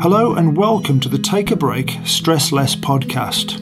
Hello and welcome to the Take a Break Stress Less podcast.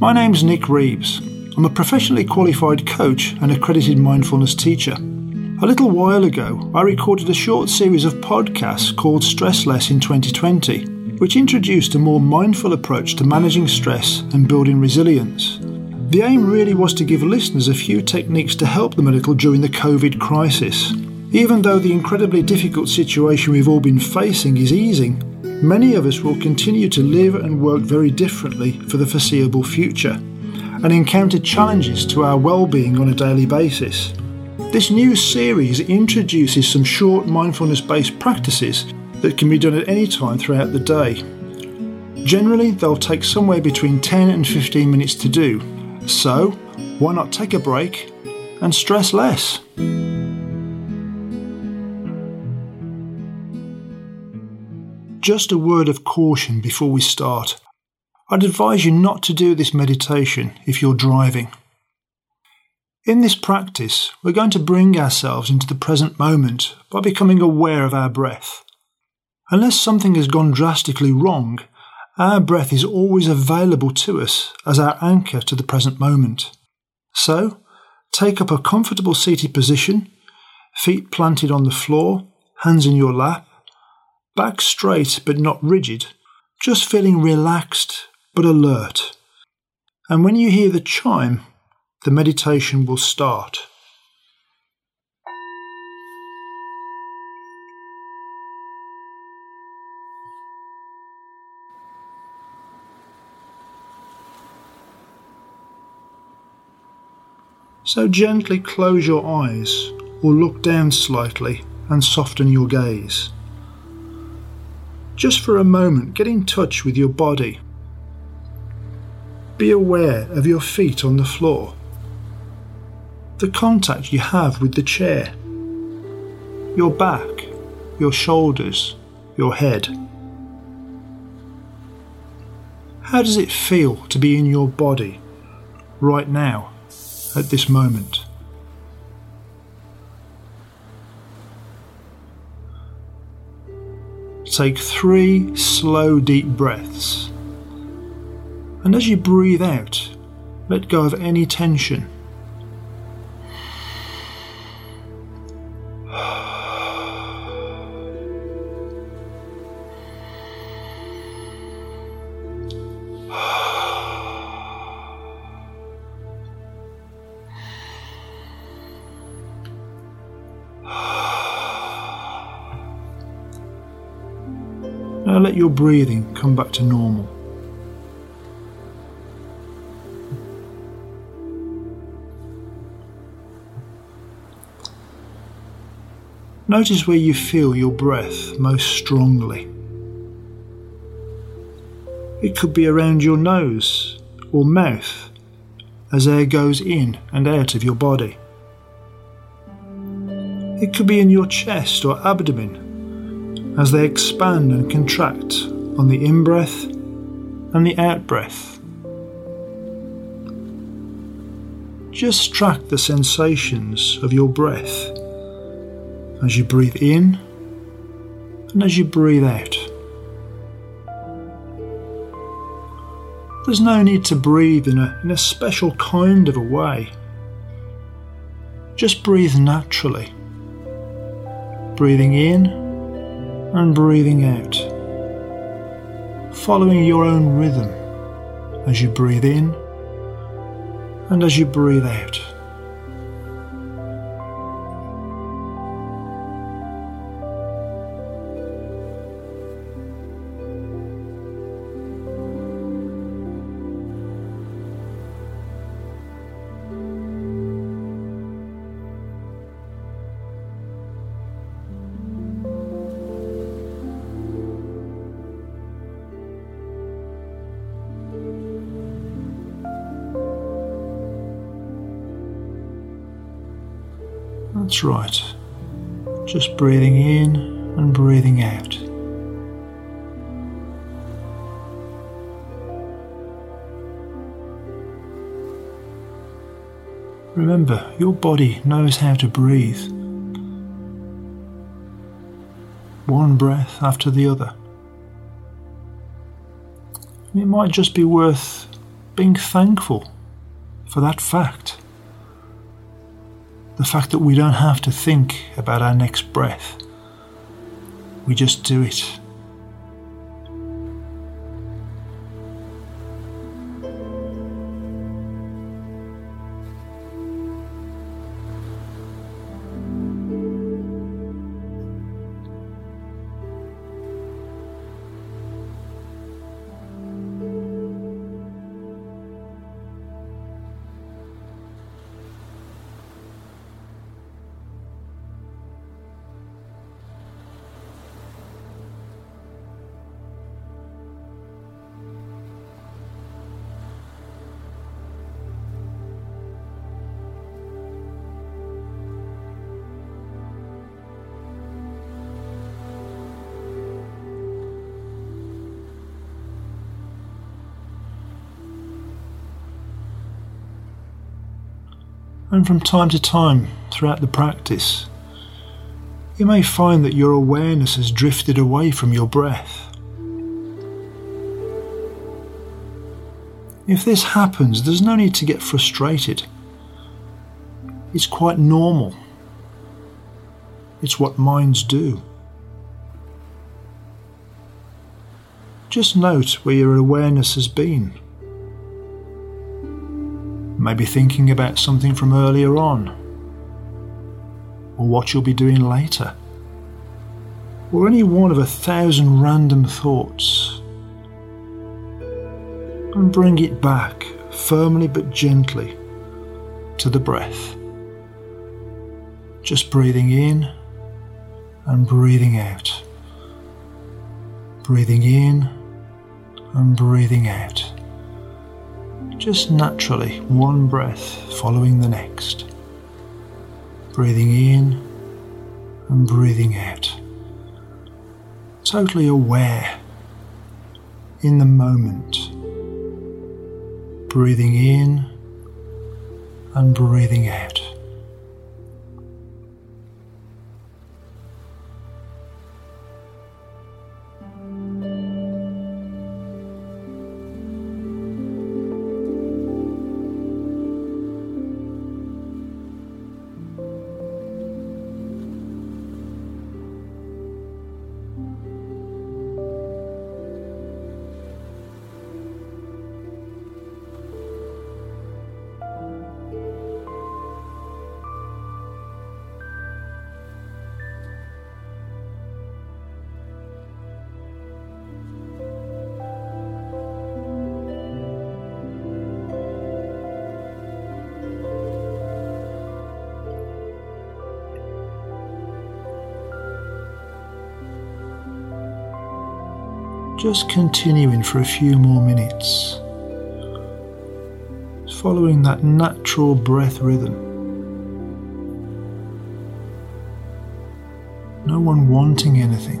My name's Nick Reeves. I'm a professionally qualified coach and accredited mindfulness teacher. A little while ago, I recorded a short series of podcasts called Stress Less in 2020, which introduced a more mindful approach to managing stress and building resilience. The aim really was to give listeners a few techniques to help them a little during the COVID crisis. Even though the incredibly difficult situation we've all been facing is easing, many of us will continue to live and work very differently for the foreseeable future and encounter challenges to our well-being on a daily basis. This new series introduces some short mindfulness-based practices that can be done at any time throughout the day. Generally, they'll take somewhere between 10 and 15 minutes to do, so, why not take a break and stress less? Just a word of caution before we start. I'd advise you not to do this meditation if you're driving. In this practice, we're going to bring ourselves into the present moment by becoming aware of our breath. Unless something has gone drastically wrong, our breath is always available to us as our anchor to the present moment. So, take up a comfortable seated position, feet planted on the floor, hands in your lap, back straight but not rigid, just feeling relaxed but alert. And when you hear the chime, the meditation will start. So gently close your eyes or look down slightly and soften your gaze. Just for a moment, get in touch with your body. Be aware of your feet on the floor, the contact you have with the chair, your back, your shoulders, your head. How does it feel to be in your body right now? at this moment. Take three slow, deep breaths. And as you breathe out, let go of any tension. Now let your breathing come back to normal. Notice where you feel your breath most strongly. It could be around your nose or mouth as air goes in and out of your body. It could be in your chest or abdomen as they expand and contract on the in breath and the out breath. Just track the sensations of your breath as you breathe in and as you breathe out. There's no need to breathe in a, in a special kind of a way. Just breathe naturally. Breathing in and breathing out, following your own rhythm as you breathe in and as you breathe out. That's right. Just breathing in and breathing out. Remember, your body knows how to breathe. One breath after the other. it might just be worth being thankful for that fact. The fact that we don't have to think about our next breath, we just do it. And from time to time throughout the practice, you may find that your awareness has drifted away from your breath. If this happens, there's no need to get frustrated. It's quite normal. It's what minds do. Just note where your awareness has been maybe thinking about something from earlier on, or what you'll be doing later, or any one of a thousand random thoughts. And bring it back firmly but gently to the breath. Just breathing in and breathing out. Breathing in and breathing out just naturally, one breath following the next. Breathing in and breathing out. Totally aware in the moment. Breathing in and breathing out. Just continuing for a few more minutes, following that natural breath rhythm. No one wanting anything,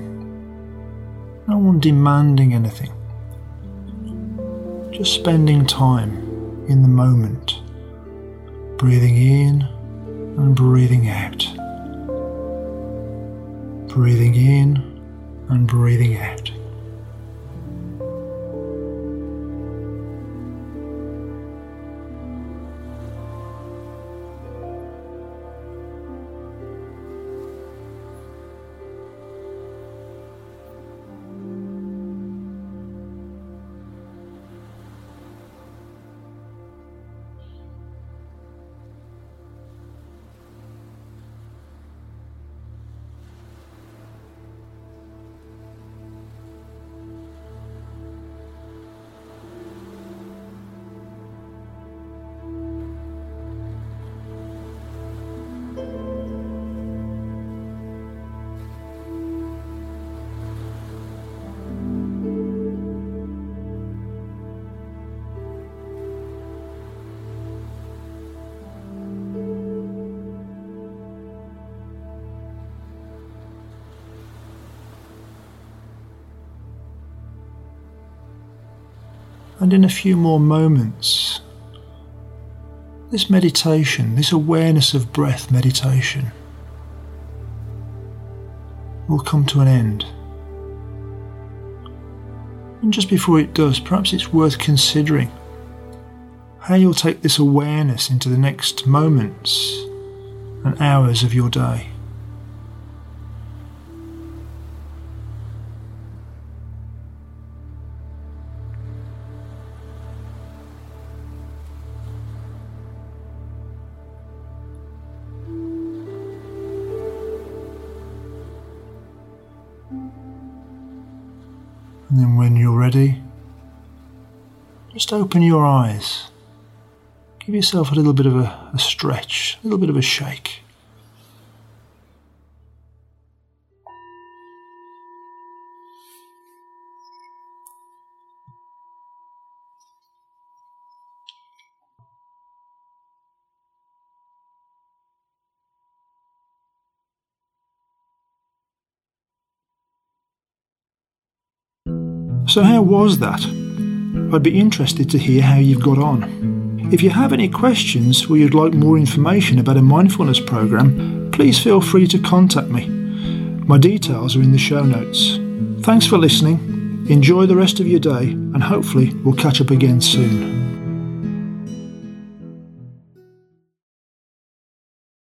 no one demanding anything, just spending time in the moment, breathing in and breathing out, breathing in and breathing out. And in a few more moments, this meditation, this awareness of breath meditation, will come to an end. And just before it does, perhaps it's worth considering how you'll take this awareness into the next moments and hours of your day. And then when you're ready, just open your eyes. Give yourself a little bit of a, a stretch, a little bit of a shake. So, how was that? I'd be interested to hear how you've got on. If you have any questions or you'd like more information about a mindfulness program, please feel free to contact me. My details are in the show notes. Thanks for listening. Enjoy the rest of your day, and hopefully, we'll catch up again soon.